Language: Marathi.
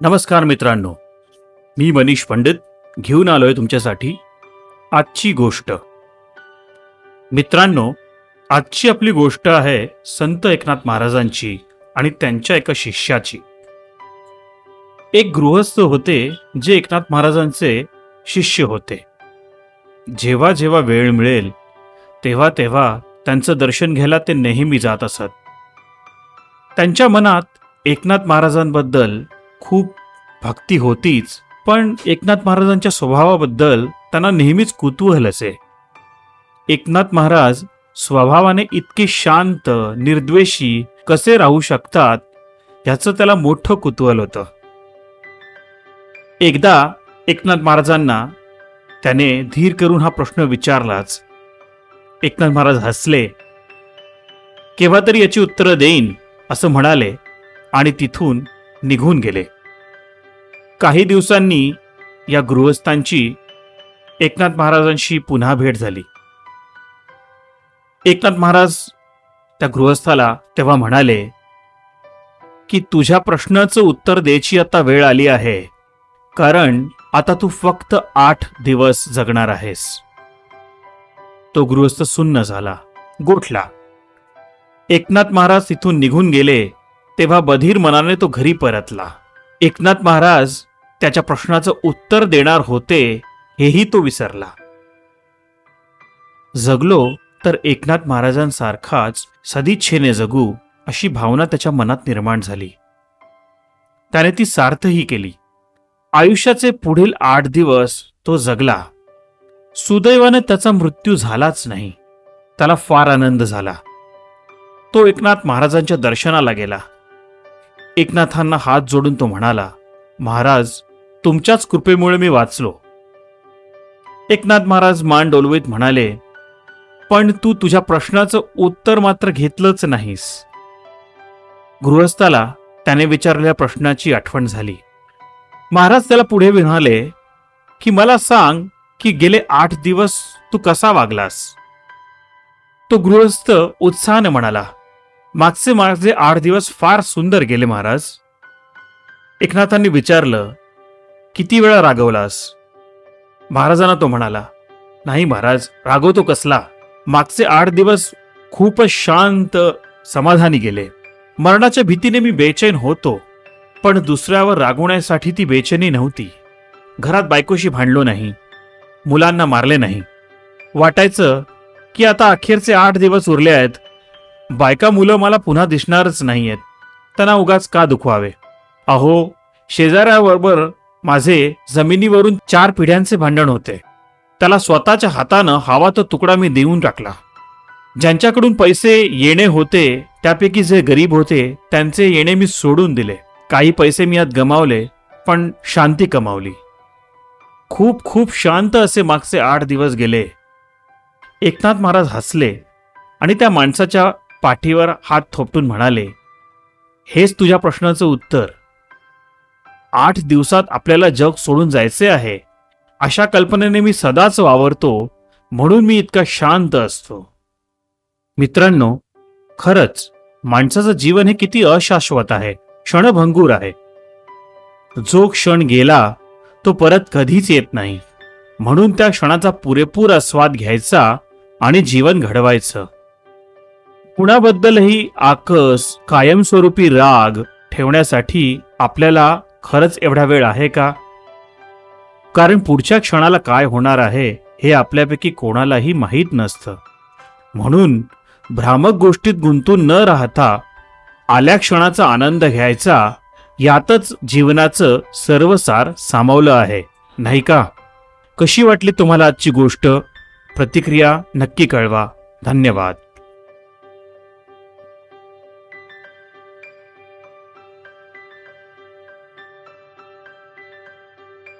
नमस्कार मित्रांनो. मी मनीष पंडित घेऊन आलोय तुमच्यासाठी आजची गोष्ट. मित्रांनो आजची आपली गोष्ट आहे संत एकनाथ महाराजांची आणि त्यांच्या एका शिष्याची. एक गृहस्थ होते जे एकनाथ महाराजांचे शिष्य होते. जेव्हा जेव्हा वेळ मिळेल तेव्हा तेव्हा त्यांचं दर्शन घ्यायला ते नेहमी जात असत. त्यांच्या मनात एकनाथ महाराजांबद्दल खूप भक्ती होतीच पण एकनाथ महाराजांच्या स्वभावाबद्दल त्यांना नेहमीच कुतूहल असे. एकनाथ महाराज स्वभावाने इतके शांत निर्द्वेषी कसे राहू शकतात याचं त्याला मोठं कुतूहल होतं. एकदा एकनाथ महाराजांना त्याने धीर करून हा प्रश्न विचारलाच. एकनाथ महाराज हसले. केव्हा तरी याची उत्तरं देईन असं म्हणाले आणि तिथून निघून गेले. काही दिवसांनी या गृहस्थांची एकनाथ महाराजांशी पुन्हा भेट झाली. एकनाथ महाराज त्या गृहस्थाला तेव्हा म्हणाले की तुझ्या प्रश्नाचं उत्तर द्यायची आता वेळ आली आहे कारण आता तू फक्त आठ दिवस जगणार आहेस. तो गृहस्थ सुन्न झाला गोठला. एकनाथ महाराज तिथून निघून गेले तेव्हा बधीर मनाने तो घरी परतला. एकनाथ महाराज त्याच्या प्रश्नाचं उत्तर देणार होते हेही तो विसरला. जगलो तर एकनाथ महाराजांसारखाच सदिच्छेने जगू अशी भावना त्याच्या मनात निर्माण झाली. त्याने ती सार्थही केली. आयुष्याचे पुढील आठ दिवस तो जगला. सुदैवाने त्याचा मृत्यू झालाच नाही. त्याला फार आनंद झाला. तो एकनाथ महाराजांच्या दर्शनाला गेला. एकनाथांना हात जोडून तो म्हणाला महाराज तुमच्याच कृपेमुळे मी वाचलो. एकनाथ महाराज मान डोलवीत म्हणाले पण तू तुझ्या प्रश्नाचं उत्तर मात्र घेतलंच नाहीस. गृहस्थाला त्याने विचारलेल्या प्रश्नाची आठवण झाली. महाराज त्याला पुढे म्हणाले की मला सांग की गेले आठ दिवस तू कसा वागलास? तो गृहस्थ उत्साहाने म्हणाला मागचे माझे आठ दिवस फार सुंदर गेले महाराज. एकनाथांनी विचारलं किती वेळा रागवलास? महाराजांना तो म्हणाला नाही महाराज रागवतो कसला? मागचे आठ दिवस खूपच शांत समाधानी गेले. मरणाच्या भीतीने मी बेचैन होतो पण दुसऱ्यावर रागवण्यासाठी ती बेचैनी नव्हती. घरात बायकोशी भांडलो नाही मुलांना मारले नाही. वाटायचं की आता अखेरचे आठ दिवस उरले आहेत. बायका मुलं मला पुन्हा दिसणारच नाही आहेत त्यांना उगाच का दुखवावे? अहो शेजाऱ्याबरोबर माझे जमिनीवरून चार पिढ्यांचे भांडण होते. त्याला स्वतःच्या हातानं हवा तो तुकडा मी देऊन टाकला. ज्यांच्याकडून पैसे येणे होते त्यापैकी जे गरीब होते त्यांचे येणे मी सोडून दिले. काही पैसे मी यात गमावले पण शांती कमावली. खूप खूप शांत असे मागचे आठ दिवस गेले. एकनाथ महाराज हसले आणि त्या माणसाच्या पाठीवर हात थोपटून म्हणाले हेच तुझ्या प्रश्नाचं उत्तर. आठ दिवसात आपल्याला जग सोडून जायचे आहे. अशा कल्पनेने मी सदाच वावरतो म्हणून मी इतका शांत असतो. मित्रांनो खरंच माणसाचं जीवन हे किती अशाश्वत आहे क्षणभंगूर आहे. जो क्षण गेला तो परत कधीच येत नाही. म्हणून त्या क्षणाचा पुरेपूर आस्वाद घ्यायचा आणि जीवन घडवायचं. कुणाबद्दलही आकस कायमस्वरूपी राग ठेवण्यासाठी आपल्याला खरंच एवढा वेळ आहे का? कारण पुढच्या क्षणाला काय होणार आहे हे आपल्यापैकी कोणालाही माहीत नसतं. म्हणून भ्रामक गोष्टीत गुंतून न राहता आल्या क्षणाचा आनंद घ्यायचा यातच जीवनाचं सर्वसार सामावलं आहे. नाही का? कशी वाटली तुम्हाला आजची गोष्ट? प्रतिक्रिया नक्की कळवा. धन्यवाद.